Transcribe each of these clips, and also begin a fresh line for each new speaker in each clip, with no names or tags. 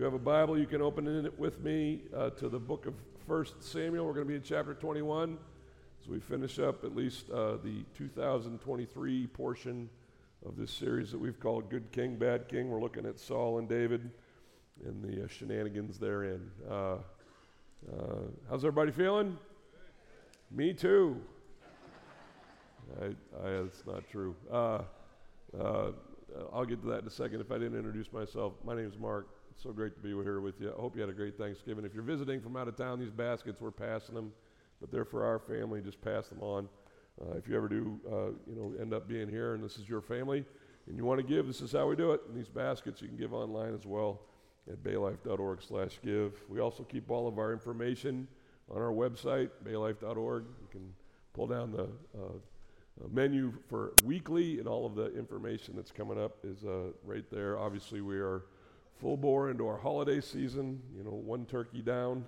you have a Bible, you can open it with me uh, to the book of 1 Samuel. We're going to be in chapter 21 as we finish up at least uh, the 2023 portion of this series that we've called Good King, Bad King. We're looking at Saul and David and the uh, shenanigans therein. Uh, uh, how's everybody feeling? Me too. I, I, that's not true. Uh, I'll get to that in a second. If I didn't introduce myself, my name is Mark. It's so great to be here with you. I hope you had a great Thanksgiving. If you're visiting from out of town, these baskets we're passing them, but they're for our family. Just pass them on. Uh, if you ever do, uh, you know, end up being here and this is your family, and you want to give, this is how we do it. In these baskets, you can give online as well at baylife.org slash give. We also keep all of our information on our website, baylife.org. You can pull down the uh, uh, menu for weekly, and all of the information that's coming up is uh, right there. Obviously, we are full bore into our holiday season. You know, one turkey down,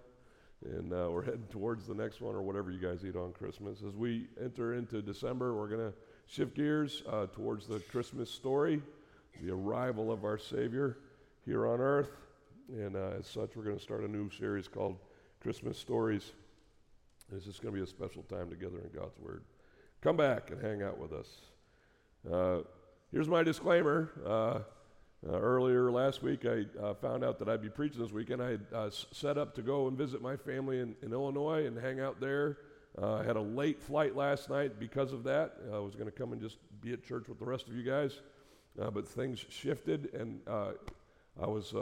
and uh, we're heading towards the next one or whatever you guys eat on Christmas. As we enter into December, we're going to shift gears uh, towards the Christmas story, the arrival of our Savior here on earth. And uh, as such, we're going to start a new series called Christmas Stories. It's just going to be a special time together in God's Word. Come back and hang out with us. Uh, here's my disclaimer. Uh, uh, earlier last week, I uh, found out that I'd be preaching this weekend. I had uh, set up to go and visit my family in, in Illinois and hang out there. Uh, I had a late flight last night because of that. I was going to come and just be at church with the rest of you guys, but things shifted, and I was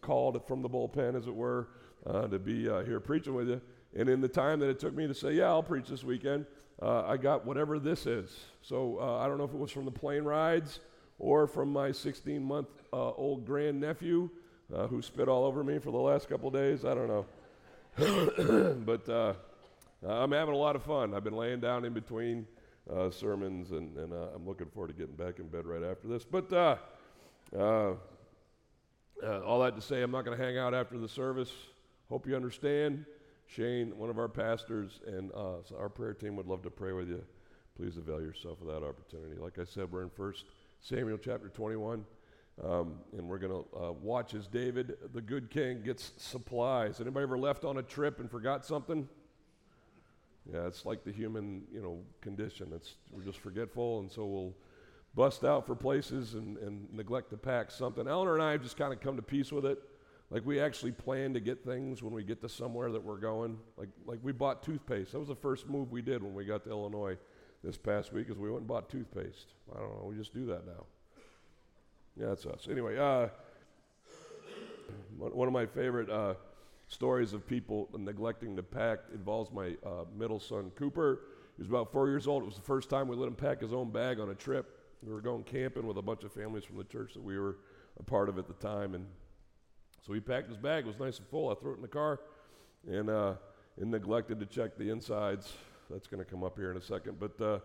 called from the bullpen, as it were, to be here preaching with you. And in the time that it took me to say, Yeah, I'll preach this weekend, uh, I got whatever this is. So uh, I don't know if it was from the plane rides or from my 16 month uh, old grandnephew uh, who spit all over me for the last couple days. I don't know. but uh, I'm having a lot of fun. I've been laying down in between uh, sermons, and, and I'm looking forward to getting back in bed right after this. But all that to say, I'm not going to hang out after the service. Hope you understand. Shane, one of our pastors, and uh, our prayer team would love to pray with you. Please avail yourself of that opportunity. Like I said, we're in First Samuel chapter 21, um, and we're going to uh, watch as David, the good king, gets supplies. Anybody ever left on a trip and forgot something? Yeah, it's like the human, you know, condition. It's we're just forgetful, and so we'll bust out for places and, and neglect to pack something. Eleanor and I have just kind of come to peace with it. Like we actually plan to get things when we get to somewhere that we're going. Like like we bought toothpaste. That was the first move we did when we got to Illinois this past week. Is we went and bought toothpaste. I don't know. We just do that now. Yeah, that's us. Anyway, uh, one of my favorite uh, stories of people neglecting to pack involves my uh, middle son Cooper. He was about four years old. It was the first time we let him pack his own bag on a trip. We were going camping with a bunch of families from the church that we were a part of at the time, and so he packed his bag. It was nice and full. I threw it in the car and, uh, and neglected to check the insides. That's going to come up here in a second. But uh,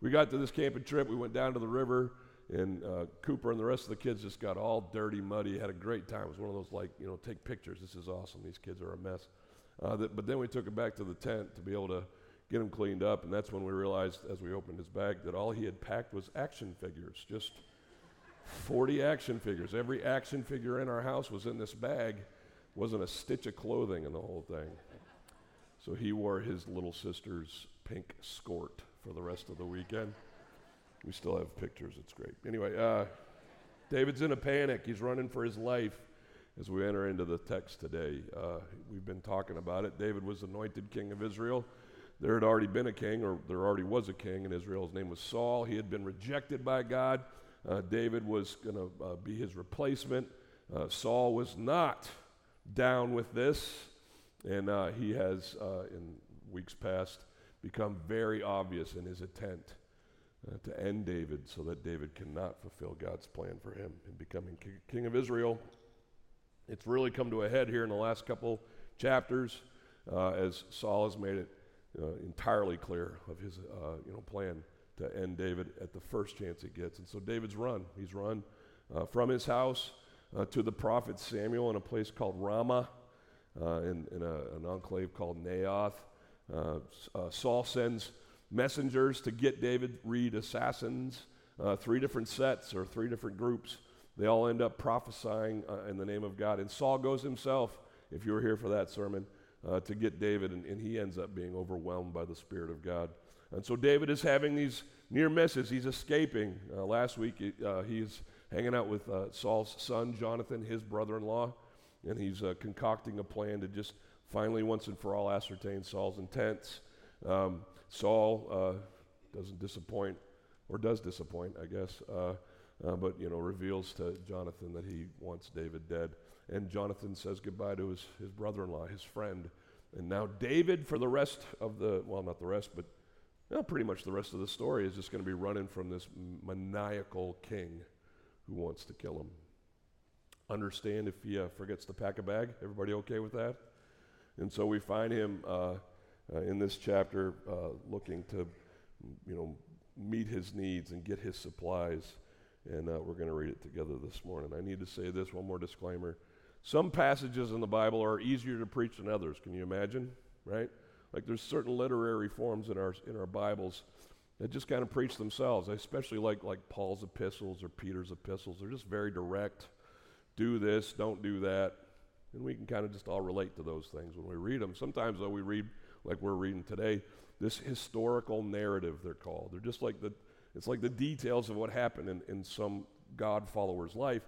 we got to this camping trip. We went down to the river, and uh, Cooper and the rest of the kids just got all dirty, muddy. Had a great time. It was one of those, like, you know, take pictures. This is awesome. These kids are a mess. Uh, that, but then we took him back to the tent to be able to get him cleaned up. And that's when we realized, as we opened his bag, that all he had packed was action figures. Just 40 action figures. Every action figure in our house was in this bag. Wasn't a stitch of clothing in the whole thing. So he wore his little sister's pink skirt for the rest of the weekend. We still have pictures. It's great. Anyway, uh, David's in a panic. He's running for his life as we enter into the text today. Uh, we've been talking about it. David was anointed king of Israel. There had already been a king, or there already was a king in Israel. His name was Saul. He had been rejected by God. Uh, David was going to uh, be his replacement. Uh, Saul was not down with this, and uh, he has, uh, in weeks past, become very obvious in his intent uh, to end David so that David cannot fulfill God's plan for him in becoming king, of Israel. It's really come to a head here in the last couple chapters as Saul has made it entirely clear of his you know, plan to end David at the first chance he gets. And so David's run. He's run uh, from his house uh, to the prophet Samuel in a place called Ramah, uh, in, in a, an enclave called Naioth. Uh, uh, Saul sends messengers to get David, read assassins, uh, three different sets or three different groups they all end up prophesying uh, in the name of God. And Saul goes himself, if you were here for that sermon, uh, to get David, and, and he ends up being overwhelmed by the Spirit of God. And so David is having these near misses. He's escaping. Uh, last week, uh, he's hanging out with uh, Saul's son, Jonathan, his brother in law, and he's uh, concocting a plan to just finally, once and for all, ascertain Saul's intents. Um, Saul uh, doesn't disappoint, or does disappoint, I guess, uh, but you know reveals to Jonathan that he wants David dead. And Jonathan says goodbye to his, his brother in law, his friend. And now David, for the rest of the, well, not the rest, but well, pretty much the rest of the story is just going to be running from this maniacal king who wants to kill him. Understand if he uh, forgets to pack a bag? Everybody okay with that? And so we find him uh, uh, in this chapter uh, looking to, you know, meet his needs and get his supplies. And uh, we're going to read it together this morning. I need to say this one more disclaimer. Some passages in the Bible are easier to preach than others. Can you imagine? Right? Like there's certain literary forms in our in our Bibles that just kind of preach themselves. I especially like like Paul's epistles or Peter's epistles. They're just very direct. Do this, don't do that. And we can kind of just all relate to those things when we read them. Sometimes though we read like we're reading today, this historical narrative they're called. They're just like the it's like the details of what happened in, in some God follower's life.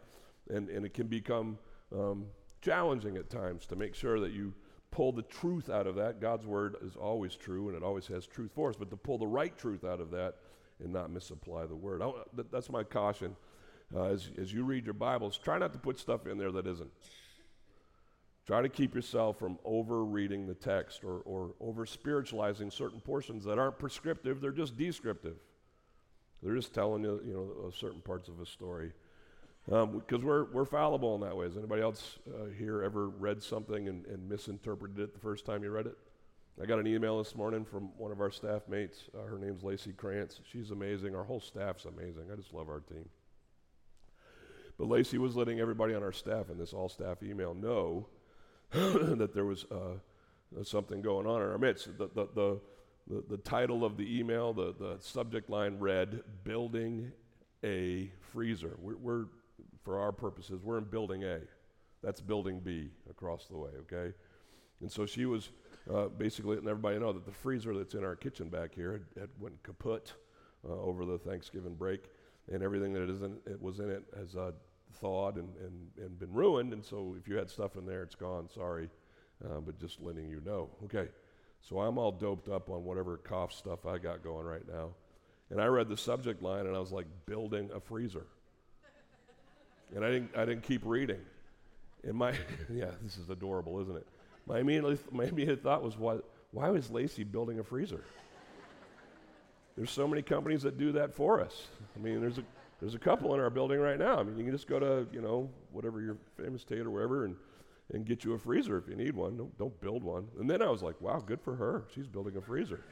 And, and it can become um, challenging at times to make sure that you pull the truth out of that. God's word is always true and it always has truth for us, but to pull the right truth out of that and not misapply the word. That, that's my caution. Uh, as, as you read your Bibles, try not to put stuff in there that isn't. Try to keep yourself from over reading the text or, or over spiritualizing certain portions that aren't prescriptive, they're just descriptive. They're just telling you, you know, certain parts of a story because um, we're, we're fallible in that way. Has anybody else uh, here ever read something and, and, misinterpreted it the first time you read it? I got an email this morning from one of our staff mates. Uh, her name's Lacey Krantz. She's amazing. Our whole staff's amazing. I just love our team. But Lacey was letting everybody on our staff in this all staff email know that there was uh, something going on in our midst. The, the, the, the, the title of the email, the, the subject line read, Building a Freezer. We're, we're for our purposes, we're in building A. That's building B across the way, okay? And so she was uh, basically letting everybody know that the freezer that's in our kitchen back here had, had went kaput uh, over the Thanksgiving break, and everything that is in, it was in it has uh, thawed and, and, and been ruined. And so if you had stuff in there, it's gone. Sorry, uh, but just letting you know. Okay, so I'm all doped up on whatever cough stuff I got going right now, and I read the subject line and I was like, building a freezer. And I didn't, I didn't keep reading. And my, yeah, this is adorable, isn't it? My immediate, my immediate thought was, why, why was Lacey building a freezer? There's so many companies that do that for us. I mean, there's a, there's a couple in our building right now. I mean, you can just go to, you know, whatever your famous state or wherever and, and get you a freezer if you need one. Don't, don't build one. And then I was like, wow, good for her. She's building a freezer.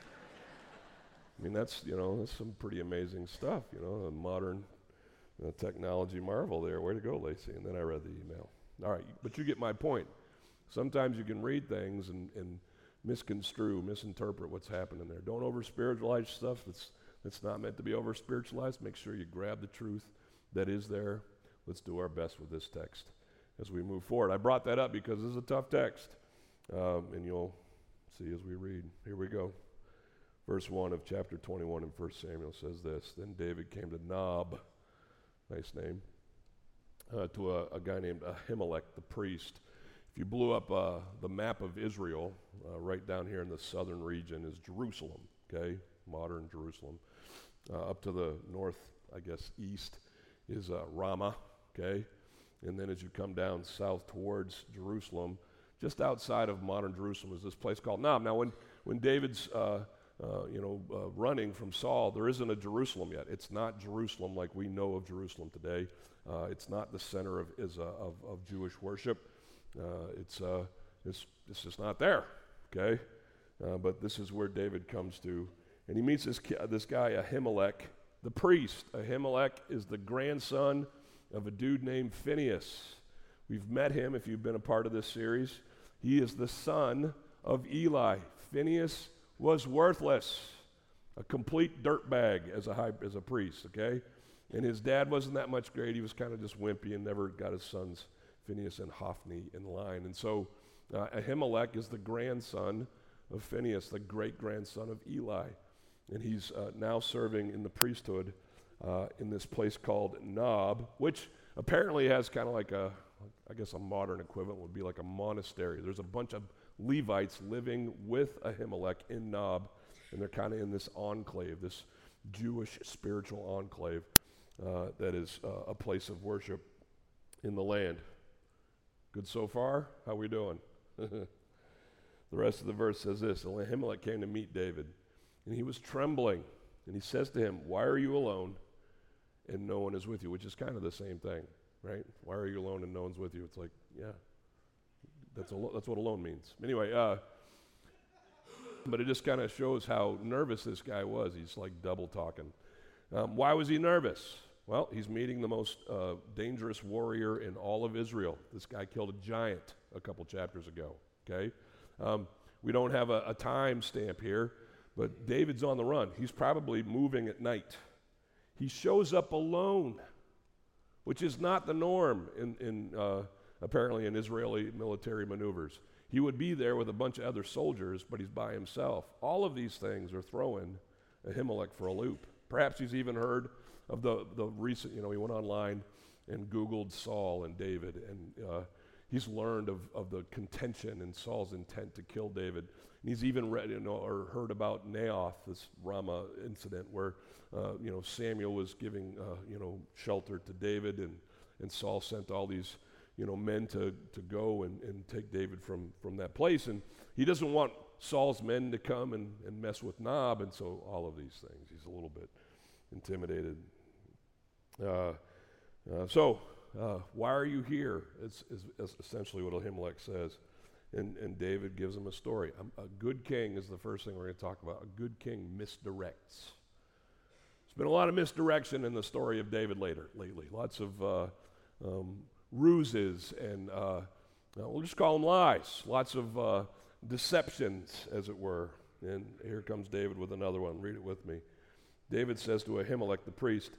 I mean, that's, you know, that's some pretty amazing stuff, you know, a modern a technology marvel there. Way to go, Lacey. And then I read the email. All right, but you get my point. Sometimes you can read things and, and misconstrue, misinterpret what's happening there. Don't over spiritualize stuff that's, that's not meant to be over spiritualized. Make sure you grab the truth that is there. Let's do our best with this text as we move forward. I brought that up because this is a tough text, um, and you'll see as we read. Here we go. Verse 1 of chapter 21 in 1 Samuel says this Then David came to Nob nice name, uh, to a, a, guy named Ahimelech, the priest. If you blew up uh, the map of Israel, uh, right down here in the southern region is Jerusalem, okay, modern Jerusalem. Uh, up to the north, I guess, east is uh, Ramah, okay, and then as you come down south towards Jerusalem, just outside of modern Jerusalem is this place called Nob. Now, when, when David's uh, uh, you know, uh, running from Saul, there isn't a Jerusalem yet. It's not Jerusalem like we know of Jerusalem today. Uh, it's not the center of, is, of, of, Jewish worship. It's, it's, it's just not there, okay? but this is where David comes to. And he meets this, this guy, Ahimelech, the priest. Ahimelech is the grandson of a dude named Phineas. We've met him if you've been a part of this series. He is the son of Eli. Phineas was worthless, a complete dirtbag as a, high, as a priest, okay? And his dad wasn't that much great. He was kind of just wimpy and never got his sons, Phineas and Hophni, in line. And so uh, Ahimelech is the grandson of Phineas, the great grandson of Eli. And he's uh, now serving in the priesthood uh, in this place called Nob, which apparently has kind of like a, I guess a modern equivalent would be like a monastery. There's a bunch of Levites living with Ahimelech in Nob, and they're kind of in this enclave, this Jewish spiritual enclave uh, that is uh, a place of worship in the land. Good so far? How we doing? the rest of the verse says this Ahimelech came to meet David, and he was trembling. And he says to him, Why are you alone and no one is with you? Which is kind of the same thing, right? Why are you alone and no one's with you? It's like, yeah, that's, that's what alone means. Anyway, uh, but it just kind of shows how nervous this guy was. He's like double talking. Um, why was he nervous? Well, he's meeting the most uh, dangerous warrior in all of Israel. This guy killed a giant a couple chapters ago. Okay, um, we don't have a, a time stamp here, but David's on the run. He's probably moving at night. He shows up alone, which is not the norm in, in uh, apparently in Israeli military maneuvers. He would be there with a bunch of other soldiers, but he's by himself. All of these things are throwing Ahimelech for a loop. Perhaps he's even heard of the, the recent, you know, he went online and Googled Saul and David, and uh, he's learned of, of the contention and Saul's intent to kill David. And he's even read you know, or heard about Naioth, this Ramah incident where uh, you know Samuel was giving uh, you know shelter to David, and, and Saul sent all these you know men to, to go and, and take David from, from that place. And he doesn't want Saul's men to come and, and mess with Nob, and so all of these things. He's a little bit intimidated. Uh, uh, so, uh, why are you here? It's, it's, it's, essentially what Ahimelech says. And, and David gives him a story. A, a good king is the first thing we're going to talk about. A good king misdirects. There's been a lot of misdirection in the story of David later, lately. Lots of uh, um, ruses and uh, we'll just call them lies. Lots of uh, deceptions, as it were. And here comes David with another one. Read it with me. David says to Ahimelech the priest,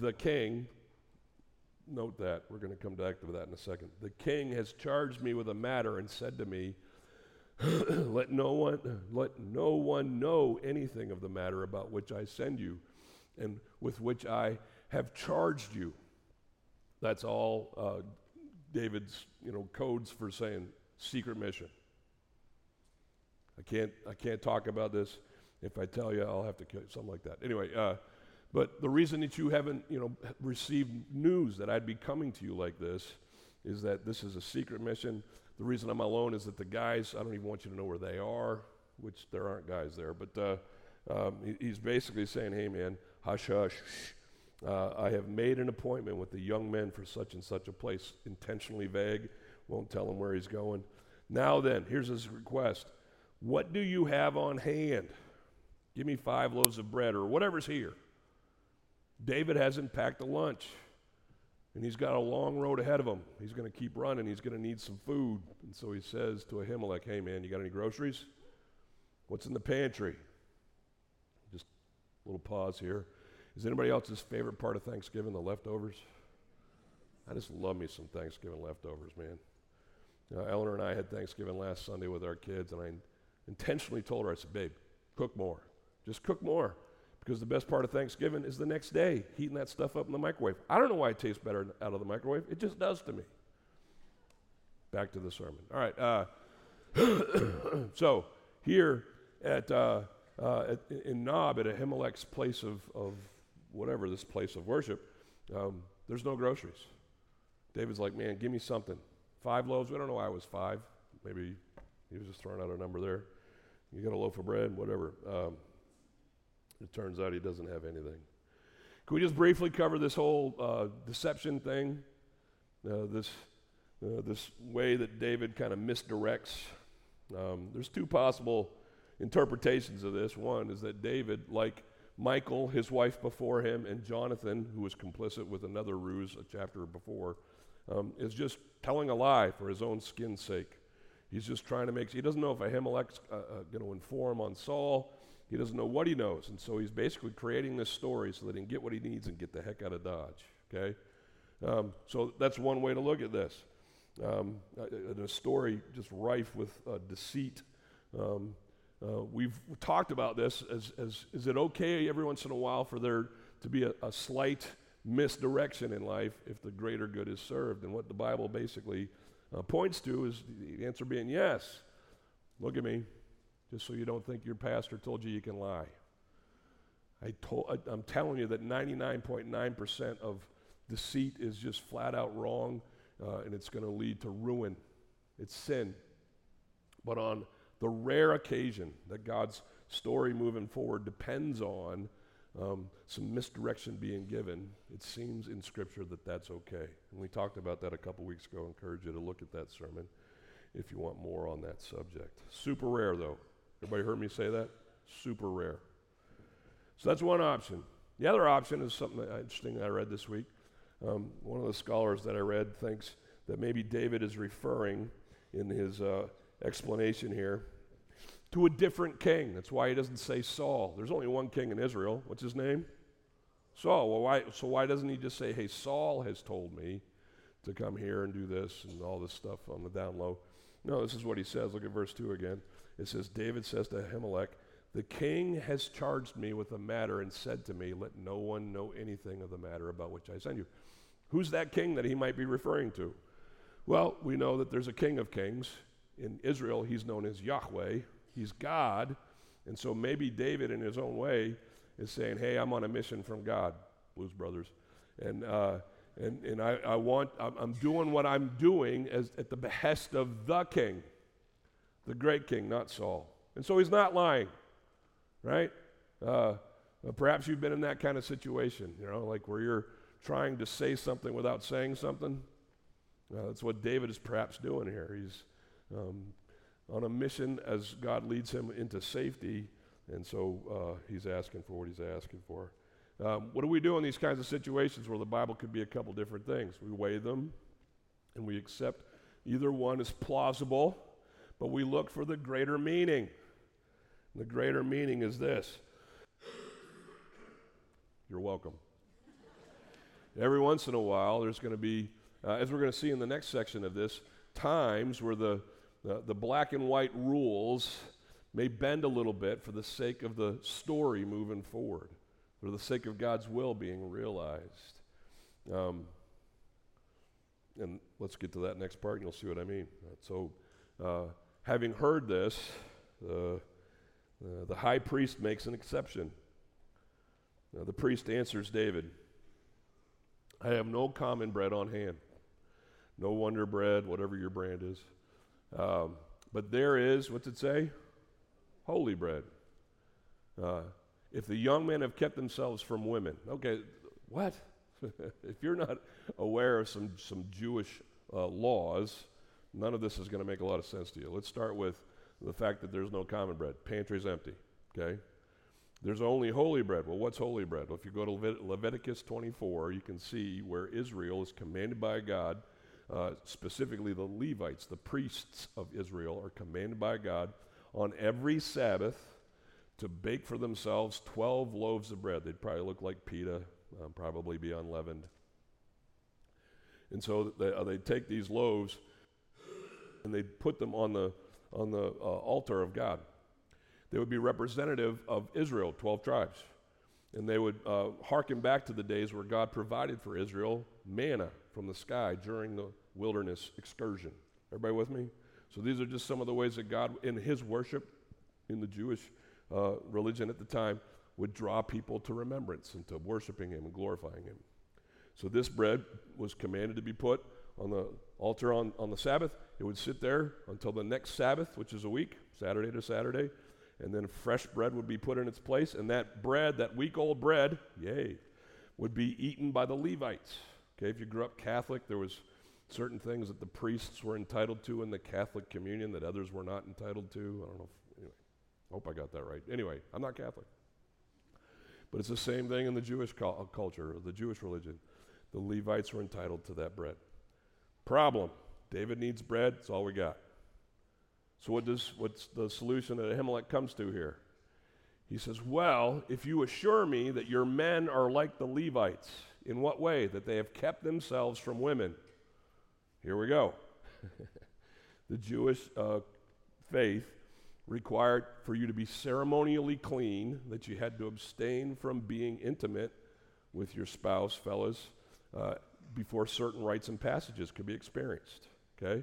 the king, note that, we're going to come back to that in a second. The king has charged me with a matter and said to me, let no one let no one know anything of the matter about which I send you and with which I have charged you. That's all uh, David's you know codes for saying secret mission. I can't I can't talk about this. If I tell you, I'll have to kill you, something like that. Anyway, uh, but the reason that you haven't, you know, received news that I'd be coming to you like this is that this is a secret mission. The reason I'm alone is that the guys, I don't even want you to know where they are, which there aren't guys there, but uh, um, he, he's basically saying, hey man, hush hush. Uh, I have made an appointment with the young men for such and such a place, intentionally vague, won't tell him where he's going. Now then, here's his request What do you have on hand? Give me five loaves of bread or whatever's here. David hasn't packed a lunch, and he's got a long road ahead of him. He's going to keep running. He's going to need some food. And so he says to Ahimelech, Hey, man, you got any groceries? What's in the pantry? Just a little pause here. Is anybody else's favorite part of Thanksgiving the leftovers? I just love me some Thanksgiving leftovers, man. Uh, Eleanor and I had Thanksgiving last Sunday with our kids, and I intentionally told her, I said, Babe, cook more. Just cook more. Because the best part of Thanksgiving is the next day, heating that stuff up in the microwave. I don't know why it tastes better out of the microwave. It just does to me. Back to the sermon. All right. Uh, so here at, uh, uh, at, in Nob, at Ahimelech's place of, of whatever this place of worship, um, there's no groceries. David's like, man, give me something. Five loaves. We don't know why it was five. Maybe he was just throwing out a number there. You got a loaf of bread, whatever. Um, it turns out he doesn't have anything. Can we just briefly cover this whole uh, deception thing? Uh, this, uh, this way that David kind of misdirects. Um, there's two possible interpretations of this. One is that David, like Michal, his wife before him, and Jonathan, who was complicit with another ruse a chapter before, um, is just telling a lie for his own skin's sake. He's just trying to make, he doesn't know if Ahimelech's uh, uh, going to inform on Saul He doesn't know what he knows. And so he's basically creating this story so that he can get what he needs and get the heck out of Dodge. Okay? Um, so that's one way to look at this. Um, a, story just rife with uh, deceit. Um, uh, we've talked about this as, as is it okay every once in a while for there to be a, a slight misdirection in life if the greater good is served? And what the Bible basically uh, points to is the answer being yes. Look at me, just so you don't think your pastor told you you can lie. I told, I, I'm telling you that 99.9% of deceit is just flat out wrong uh, and it's going to lead to ruin. It's sin. But on the rare occasion that God's story moving forward depends on um, some misdirection being given, it seems in Scripture that that's okay. And we talked about that a couple weeks ago. I encourage you to look at that sermon if you want more on that subject. Super rare, though. Everybody heard me say that? Super rare. So that's one option. The other option is something interesting that I read this week. Um, one of the scholars that I read thinks that maybe David is referring in his uh, explanation here to a different king. That's why he doesn't say Saul. There's only one king in Israel. What's his name? Saul. Well, why, so why doesn't he just say, hey, Saul has told me to come here and do this and all this stuff on the down low? No, this is what he says. Look at verse 2 again. It says, David says to Ahimelech, The king has charged me with a matter and said to me, Let no one know anything of the matter about which I send you. Who's that king that he might be referring to? Well, we know that there's a king of kings. In Israel, he's known as Yahweh, he's God. And so maybe David, in his own way, is saying, Hey, I'm on a mission from God, Blues Brothers. And, uh, and, and I, I want, I'm, I'm doing what I'm doing as, at the behest of the king, the great king, not Saul. And so he's not lying, right? Uh, perhaps you've been in that kind of situation, you know, like where you're trying to say something without saying something. Uh, that's what David is perhaps doing here. He's um, on a mission as God leads him into safety, and so uh, he's asking for what he's asking for. Um, what do we do in these kinds of situations where the Bible could be a couple different things? We weigh them and we accept either one is plausible, but we look for the greater meaning. The greater meaning is this. You're welcome. Every once in a while, there's going to be, uh, as we're going to see in the next section of this, times where the, the, the black and white rules may bend a little bit for the sake of the story moving forward, for the sake of God's will being realized. Um, and let's get to that next part, and you'll see what I mean. So, uh, having heard this, uh, uh, the high priest makes an exception. the priest answers David. I have no common bread on hand, no wonder bread, whatever your brand is. Um, but there is, what's it say? Holy bread. Uh, if the young men have kept themselves from women, okay, what? if you're not aware of some, some Jewish uh, laws, none of this is going to make a lot of sense to you. Let's start with the fact that there's no common bread. Pantry's empty, okay? There's only holy bread. Well, what's holy bread? Well, if you go to Levit- Leviticus 24, you can see where Israel is commanded by God, uh, specifically the Levites, the priests of Israel, are commanded by God on every Sabbath to bake for themselves 12 loaves of bread. They'd probably look like pita, um, probably be unleavened. And so they, uh, they'd take these loaves and they'd put them on the, on the uh, altar of God. They would be representative of Israel, 12 tribes. And they would uh, hearken back to the days where God provided for Israel manna from the sky during the wilderness excursion. Everybody with me? So these are just some of the ways that God, in his worship, in the Jewish uh, religion at the time, would draw people to remembrance and to worshiping him and glorifying him. So this bread was commanded to be put on the altar on, on the Sabbath. It would sit there until the next Sabbath, which is a week, Saturday to Saturday and then fresh bread would be put in its place, and that bread, that week old bread, yay, would be eaten by the Levites. Okay, if you grew up Catholic, there was certain things that the priests were entitled to in the Catholic communion that others were not entitled to. I don't know. If, anyway, I hope I got that right. Anyway, I'm not Catholic. But it's the same thing in the Jewish cu- uh, culture, the Jewish religion. The Levites were entitled to that bread. Problem David needs bread, it's all we got. So what does what's the solution that Ahimelech comes to here? He says, Well, if you assure me that your men are like the Levites, in what way? That they have kept themselves from women. Here we go. the Jewish uh, faith required for you to be ceremonially clean, that you had to abstain from being intimate with your spouse, fellas, uh, before certain rites and passages could be experienced. Okay?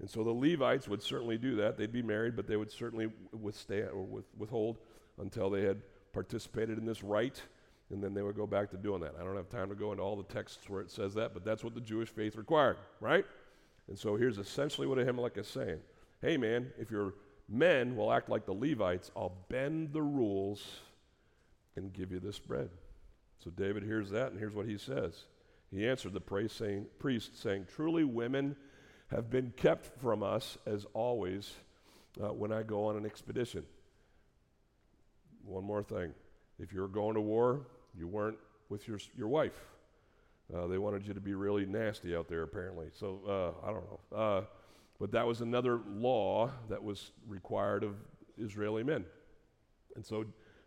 And so the Levites would certainly do that. They'd be married, but they would certainly withstand or with, withhold until they had participated in this rite, and then they would go back to doing that. I don't have time to go into all the texts where it says that, but that's what the Jewish faith required, right? And so here's essentially what Ahimelech is saying Hey, man, if your men will act like the Levites, I'll bend the rules and give you this bread. So David hears that, and here's what he says. He answered the priest saying, priest, saying Truly, women have been kept from us as always uh, when I go on an expedition. One more thing. If you're going to war, you weren't with your, your wife. Uh, they wanted you to be really nasty out there, apparently. So uh, I don't know. Uh, but that was another law that was required of Israeli men. And so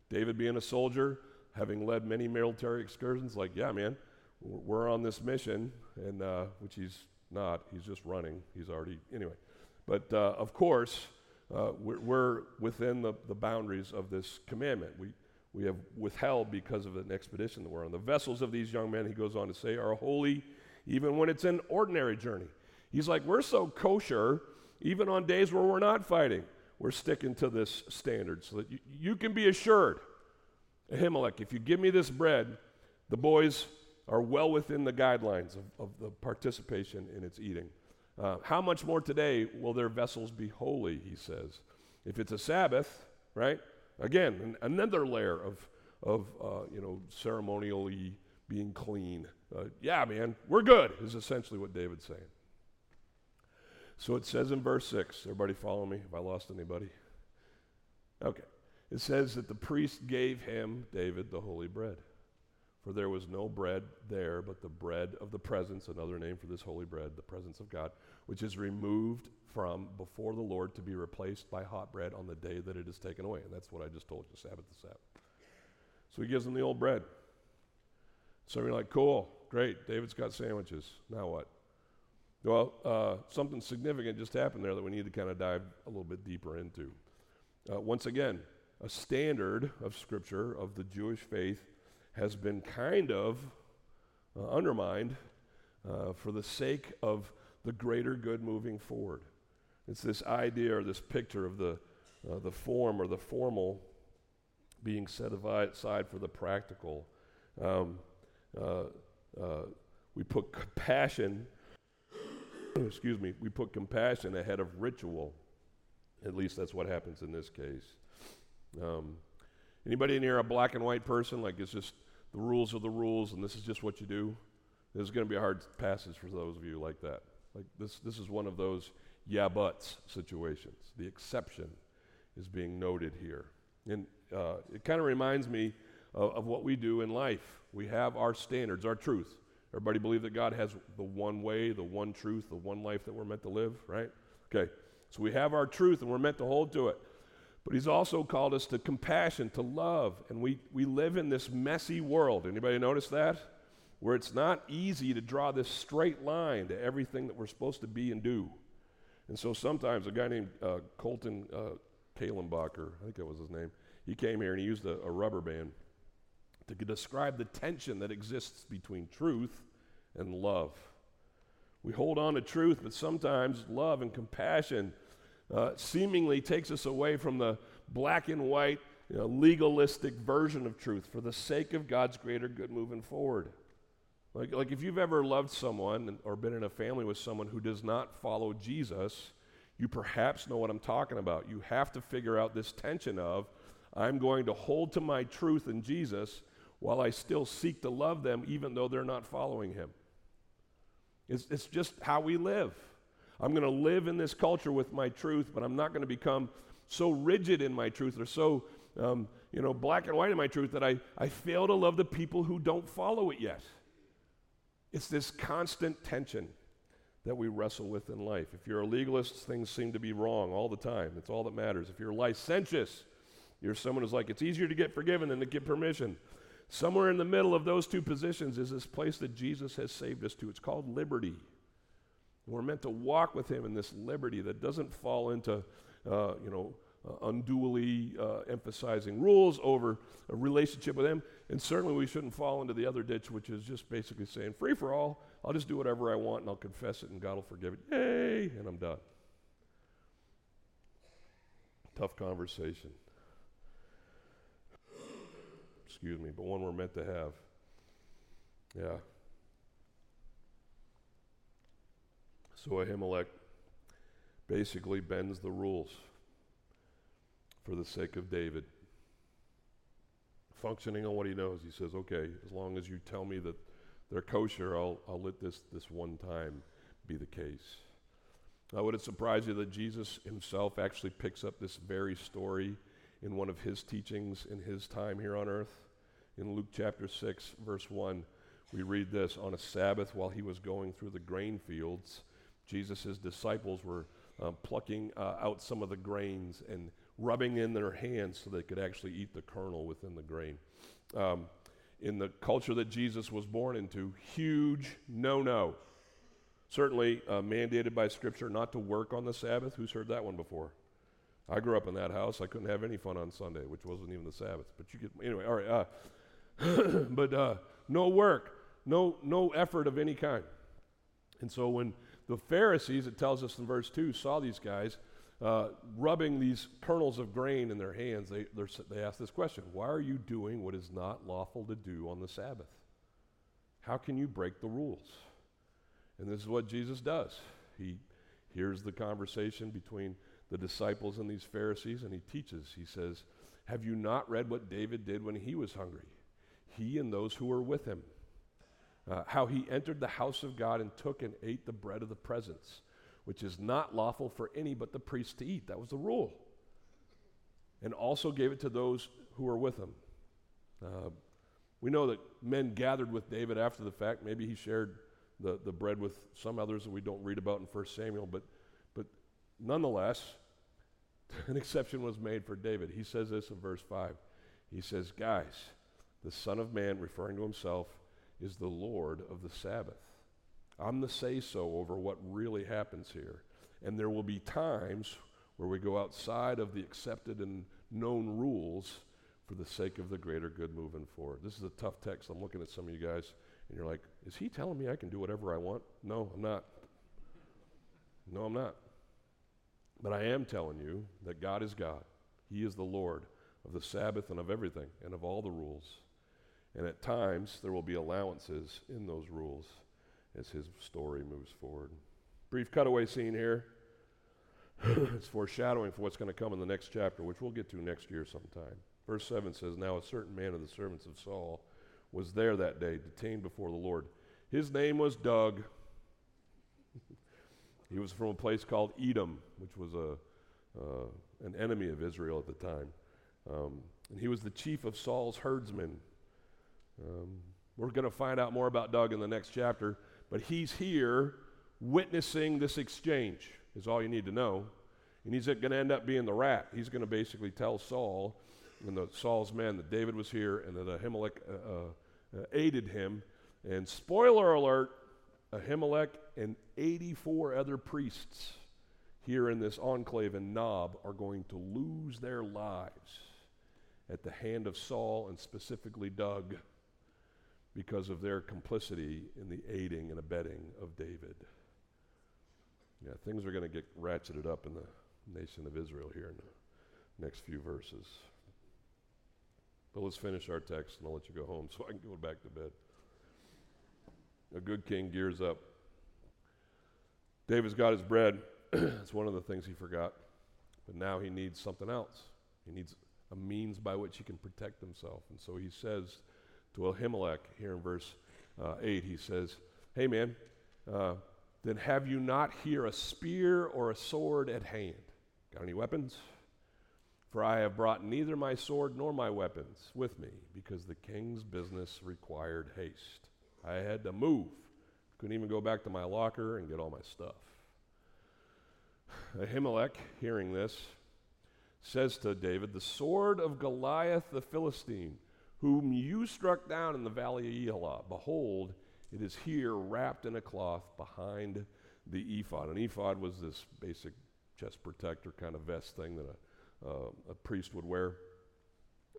David, being a soldier, having led many military excursions, like, yeah, man, we're on this mission, and uh, which he's not. He's just running. He's already anyway. But uh, of course, uh, we're, we're, within the, the boundaries of this commandment. We, we have withheld because of an expedition that we're on. The vessels of these young men, he goes on to say, are holy even when it's an ordinary journey. He's like, we're so kosher, even on days where we're not fighting, we're sticking to this standard so that you, you can be assured, Ahimelech, if you give me this bread, the boys are well within the guidelines of, of the participation in its eating. Uh, how much more today will their vessels be holy, he says. If it's a Sabbath, right? Again, an, another layer of, of uh, you know, ceremonially being clean. Uh, yeah, man, we're good, is essentially what David's saying. So it says in verse 6, everybody follow me? Have I lost anybody? Okay. It says that the priest gave him, David, the holy bread. For there was no bread there but the bread of the presence, another name for this holy bread, the presence of God, which is removed from before the Lord to be replaced by hot bread on the day that it is taken away. And that's what I just told you, Sabbath to Sabbath. So he gives them the old bread. So you're like, cool, great, David's got sandwiches. Now what? Well, uh, something significant just happened there that we need to kind of dive a little bit deeper into. Uh, once again, a standard of Scripture, of the Jewish faith, has been kind of uh, undermined uh, for the sake of the greater good moving forward. It's this idea or this picture of the, uh, the form or the formal being set aside for the practical. Um, uh, uh, we put compassion, excuse me, we put compassion ahead of ritual. At least that's what happens in this case. Um, anybody in here a black and white person? Like it's just the rules are the rules, and this is just what you do. This is going to be a hard passage for those of you like that. Like this, this is one of those yeah buts situations. The exception is being noted here, and uh, it kind of reminds me of, of what we do in life. We have our standards, our truth. Everybody believe that God has the one way, the one truth, the one life that we're meant to live, right? Okay. So we have our truth and we're meant to hold to it. But he's also called us to compassion, to love. And we, we live in this messy world. Anybody notice that? Where it's not easy to draw this straight line to everything that we're supposed to be and do. And so sometimes a guy named uh, Colton uh, Kalenbacher, I think that was his name, he came here and he used a, a rubber band to describe the tension that exists between truth and love. We hold on to truth, but sometimes love and compassion uh, seemingly takes us away from the black and white, you know, legalistic version of truth for the sake of God's greater good moving forward. Like, like if you've ever loved someone or been in a family with someone who does not follow Jesus, you perhaps know what I'm talking about. You have to figure out this tension of, I'm going to hold to my truth in Jesus while I still seek to love them even though they're not following him. It's, it's just how we live. I'm going to live in this culture with my truth, but I'm not going to become so rigid in my truth or so, um, you know, black and white in my truth that I, I fail to love the people who don't follow it yet. It's this constant tension that we wrestle with in life. If you're a legalist, things seem to be wrong all the time. It's all that matters. If you're licentious, You're someone who's like, it's easier to get forgiven than to get permission. Somewhere in the middle of those two positions is this place that Jesus has saved us to. It's called liberty. We're meant to walk with Him in this liberty that doesn't fall into, uh, you know, uh, unduly uh, emphasizing rules over a relationship with Him. And certainly we shouldn't fall into the other ditch, which is just basically saying, free for all, I'll just do whatever I want and I'll confess it and God will forgive it. Yay! And I'm done. Tough conversation. Excuse me, but one we're meant to have. Yeah. So Ahimelech basically bends the rules for the sake of David. Functioning on what he knows, he says, okay, as long as you tell me that they're kosher, I'll, I'll let this, this one time be the case. Now, would it surprise you that Jesus himself actually picks up this very story in one of his teachings in his time here on earth? In Luke chapter 6, verse 1, we read this On a Sabbath, while he was going through the grain fields, Jesus' disciples were um, plucking uh, out some of the grains and rubbing in their hands so they could actually eat the kernel within the grain. Um, in the culture that Jesus was born into, huge no no. Certainly uh, mandated by Scripture not to work on the Sabbath. Who's heard that one before? I grew up in that house. I couldn't have any fun on Sunday, which wasn't even the Sabbath. But you get anyway. All right, uh, but uh, no work, no no effort of any kind. And so when the Pharisees, it tells us in verse 2, saw these guys uh, rubbing these kernels of grain in their hands. They, they ask this question Why are you doing what is not lawful to do on the Sabbath? How can you break the rules? And this is what Jesus does. He hears the conversation between the disciples and these Pharisees, and he teaches. He says, Have you not read what David did when he was hungry? He and those who were with him uh, how he entered the house of God and took and ate the bread of the presence, which is not lawful for any but the priest to eat. That was the rule. And also gave it to those who were with him. Uh, we know that men gathered with David after the fact. Maybe he shared the, the bread with some others that we don't read about in 1 Samuel, but, but nonetheless, an exception was made for David. He says this in verse 5. He says, Guys, the Son of Man, referring to himself, is the Lord of the Sabbath. I'm the say so over what really happens here. And there will be times where we go outside of the accepted and known rules for the sake of the greater good moving forward. This is a tough text. I'm looking at some of you guys, and you're like, is he telling me I can do whatever I want? No, I'm not. No, I'm not. But I am telling you that God is God. He is the Lord of the Sabbath and of everything and of all the rules. And at times, there will be allowances in those rules as his story moves forward. Brief cutaway scene here. it's foreshadowing for what's going to come in the next chapter, which we'll get to next year sometime. Verse 7 says Now a certain man of the servants of Saul was there that day, detained before the Lord. His name was Doug. he was from a place called Edom, which was a, uh, an enemy of Israel at the time. Um, and he was the chief of Saul's herdsmen. Um, we're going to find out more about Doug in the next chapter, but he's here witnessing this exchange, is all you need to know. And he's going to end up being the rat. He's going to basically tell Saul and the Saul's men that David was here and that Ahimelech uh, uh, aided him. And spoiler alert, Ahimelech and 84 other priests here in this enclave in Nob are going to lose their lives at the hand of Saul and specifically Doeg because of their complicity in the aiding and abetting of David. Yeah, things are going to get ratcheted up in the nation of Israel here in the next few verses. But let's finish our text and I'll let you go home so I can go back to bed. A good king gears up. David's got his bread. it's one of the things he forgot. But now he needs something else. He needs a means by which he can protect himself. And so he says to Ahimelech here in verse uh, 8. He says, Hey, man, uh, then have you not here a spear or a sword at hand? Got any weapons? For I have brought neither my sword nor my weapons with me, because the king's business required haste. I had to move. Couldn't even go back to my locker and get all my stuff. Ahimelech, hearing this, says to David, The sword of Goliath the Philistine, whom you struck down in the valley of Elah, behold, it is here wrapped in a cloth behind the ephod. An ephod was this basic chest protector kind of vest thing that a, uh, a priest would wear.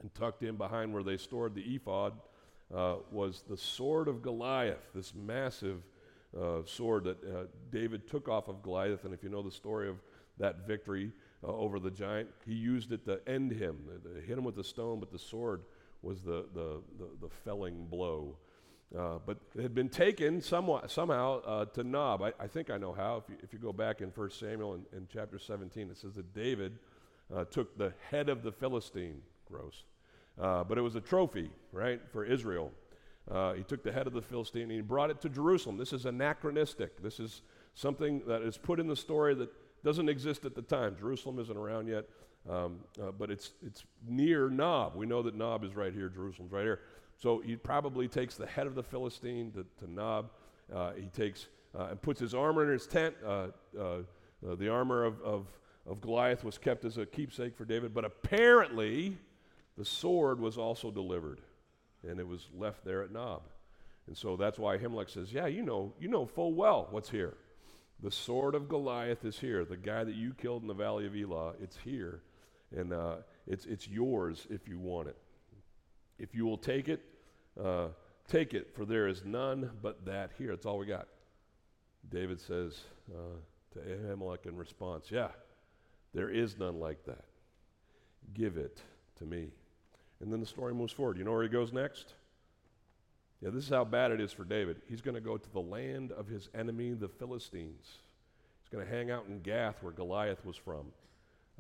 And tucked in behind where they stored the ephod uh, was the sword of Goliath, this massive uh, sword that uh, David took off of Goliath. And if you know the story of that victory uh, over the giant, he used it to end him. They hit him with the stone, but the sword was the, the, the, the felling blow. Uh, but it had been taken somewhat, somehow uh, to Nob. I, I, think I know how. If you, if you go back in 1 Samuel in, in chapter 17, it says that David uh, took the head of the Philistine, gross, uh, but it was a trophy, right, for Israel. Uh, he took the head of the Philistine and he brought it to Jerusalem. This is anachronistic. This is something that is put in the story that doesn't exist at the time. Jerusalem isn't around yet, um, uh, but it's, it's near Nob. We know that Nob is right here, Jerusalem's right here. So he probably takes the head of the Philistine to, to Nob. Uh, he takes uh, and puts his armor in his tent. Uh, uh, the armor of, of, of Goliath was kept as a keepsake for David, but apparently the sword was also delivered and it was left there at Nob. And so that's why Ahimelech says, Yeah, you know, you know full well what's here. The sword of Goliath is here. The guy that you killed in the valley of Elah, it's here. And uh, it's, it's yours if you want it. If you will take it, uh, take it, for there is none but that here. It's all we got. David says uh, to Ahimelech in response, Yeah, there is none like that. Give it to me. And then the story moves forward. You know where he goes next? Yeah, this is how bad it is for David. He's going to go to the land of his enemy, the Philistines. He's going to hang out in Gath, where Goliath was from.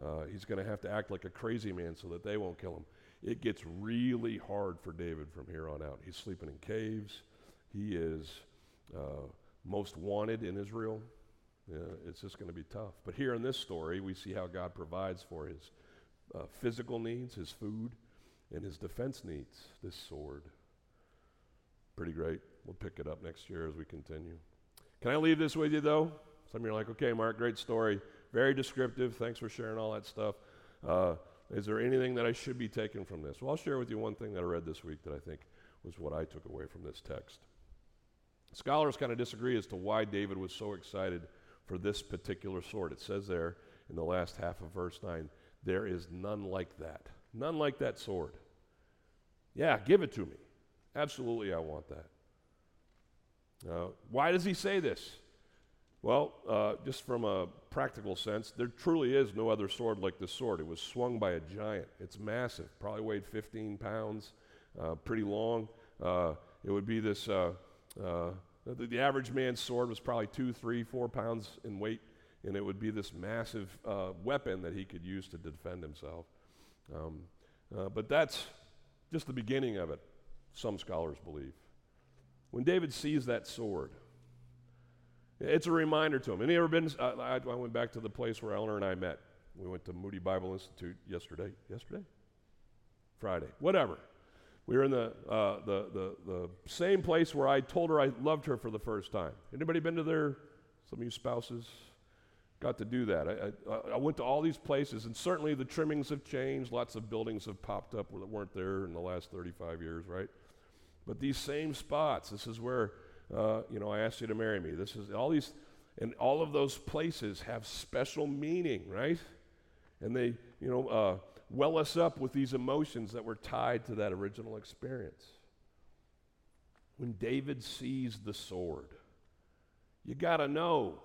Uh, he's going to have to act like a crazy man so that they won't kill him. It gets really hard for David from here on out. He's sleeping in caves. He is uh, most wanted in Israel. Yeah, it's just going to be tough. But here in this story, we see how God provides for his uh, physical needs, his food, and his defense needs this sword. Pretty great. We'll pick it up next year as we continue. Can I leave this with you, though? Some of you are like, okay, Mark, great story. Very descriptive. Thanks for sharing all that stuff. Uh, is there anything that I should be taking from this? Well, I'll share with you one thing that I read this week that I think was what I took away from this text. Scholars kind of disagree as to why David was so excited for this particular sword. It says there in the last half of verse 9, there is none like that. None like that sword. Yeah, give it to me. Absolutely, I want that. Uh, why does he say this? Well, uh, just from a practical sense, there truly is no other sword like this sword. It was swung by a giant. It's massive, probably weighed 15 pounds, uh, pretty long. Uh, it would be this, uh, uh, the, the, average man's sword was probably two, three, four pounds in weight, and it would be this massive weapon that he could use to defend himself. Um, uh, but that's just the beginning of it, some scholars believe. When David sees that sword, it's a reminder to him. Any ever been? I, I, went back to the place where Eleanor and I met. We went to Moody Bible Institute yesterday. Yesterday? Friday. Whatever. We were in the, uh, the, the, the same place where I told her I loved her for the first time. Anybody been to there? Some of you spouses? got to do that. I, I, I, went to all these places, and certainly the trimmings have changed. Lots of buildings have popped up that weren't there in the last 35 years, right? But these same spots, this is where, uh, you know, I asked you to marry me. This is all these, and all of those places have special meaning, right? And they, you know, uh, well us up with these emotions that were tied to that original experience. When David sees the sword, you got to know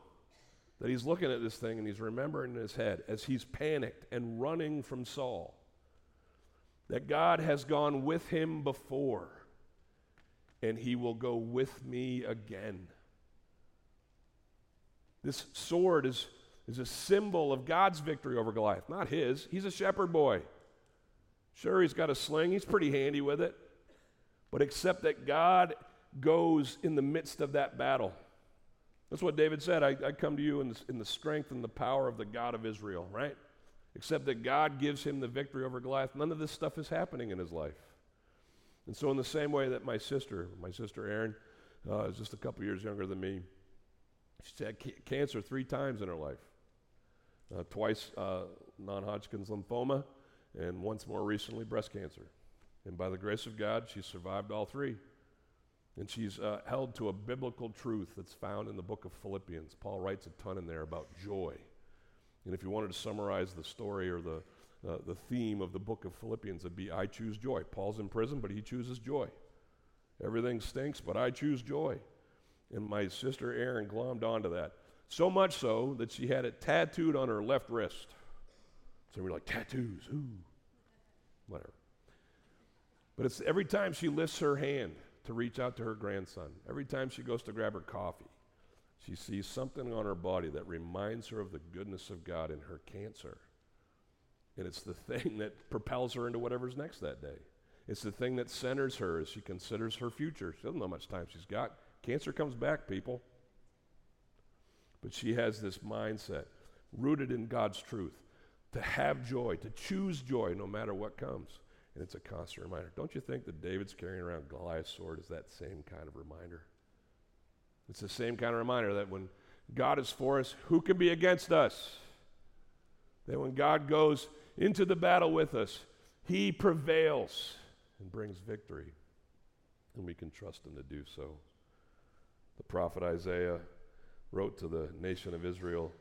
that he's looking at this thing and he's remembering in his head as he's panicked and running from Saul that God has gone with him before and he will go with me again. This sword is, is a symbol of God's victory over Goliath, not his. He's a shepherd boy. Sure, he's got a sling, he's pretty handy with it. But except that God goes in the midst of that battle. That's what David said. I, I come to you in the, in the strength and the power of the God of Israel, right? Except that God gives him the victory over Goliath. None of this stuff is happening in his life. And so, in the same way that my sister, my sister Erin, uh, is just a couple years younger than me, she's had ca- cancer three times in her life. uh, twice uh, non Hodgkin's lymphoma, and once more recently breast cancer. And by the grace of God, she survived all three. And she's uh, held to a biblical truth that's found in the book of Philippians. Paul writes a ton in there about joy. And if you wanted to summarize the story or the, uh, the theme of the book of Philippians, it'd be I choose joy. Paul's in prison, but he chooses joy. Everything stinks, but I choose joy. And my sister Erin glommed onto that. So much so that she had it tattooed on her left wrist. So we're like, tattoos, ooh, whatever. But it's every time she lifts her hand to reach out to her grandson, every time she goes to grab her coffee, she sees something on her body that reminds her of the goodness of God in her cancer. And it's the thing that propels her into whatever's next that day. It's the thing that centers her as she considers her future. She doesn't know how much time she's got. Cancer comes back, people. But she has this mindset rooted in God's truth to have joy, to choose joy no matter what comes. And it's a constant reminder. Don't you think that David's carrying around Goliath's sword is that same kind of reminder? It's the same kind of reminder that when God is for us, who can be against us? That when God goes into the battle with us, he prevails and brings victory. And we can trust him to do so. The prophet Isaiah wrote to the nation of Israel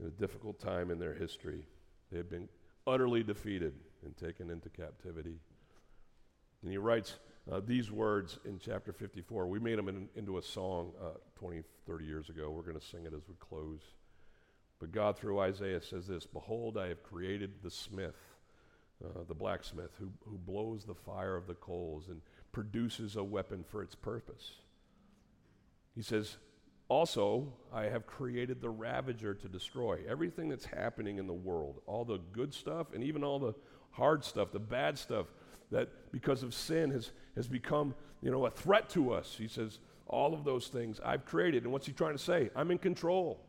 in a difficult time in their history. They had been utterly defeated and taken into captivity. And he writes uh, these words in chapter 54. We made them in, into a song uh, 20, 30 years ago. We're going to sing it as we close. But God, through Isaiah, says this Behold, I have created the smith, uh, the blacksmith, who, who blows the fire of the coals and produces a weapon for its purpose. He says, also, I have created the ravager to destroy everything that's happening in the world, all the good stuff and even all the hard stuff, the bad stuff that because of sin has, has become, you know, a threat to us. He says, all of those things I've created. And what's he trying to say? I'm in control.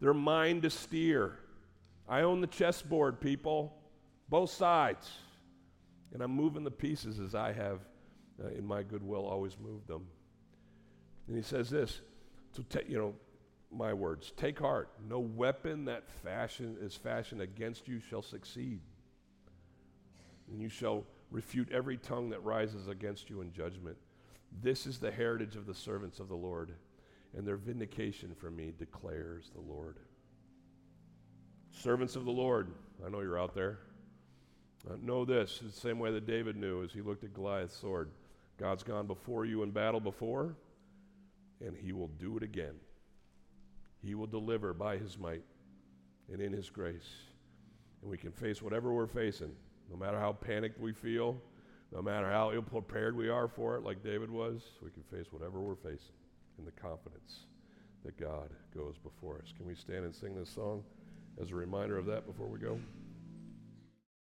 They're mine to steer. I own the chessboard, people, both sides. And I'm moving the pieces as I have, uh, in my goodwill, always moved them. And he says this, to take, you know, my words, take heart. No weapon that fashion is fashioned against you shall succeed. And you shall refute every tongue that rises against you in judgment. This is the heritage of the servants of the Lord, and their vindication from me declares the Lord. Servants of the Lord, I know you're out there. Uh, know this, the same way that David knew as he looked at Goliath's sword. God's gone before you in battle before, and he will do it again. He will deliver by his might and in his grace. And we can face whatever we're facing, no matter how panicked we feel, no matter how ill prepared we are for it, like David was, we can face whatever we're facing in the confidence that God goes before us. Can we stand and sing this song as a reminder of that before we go?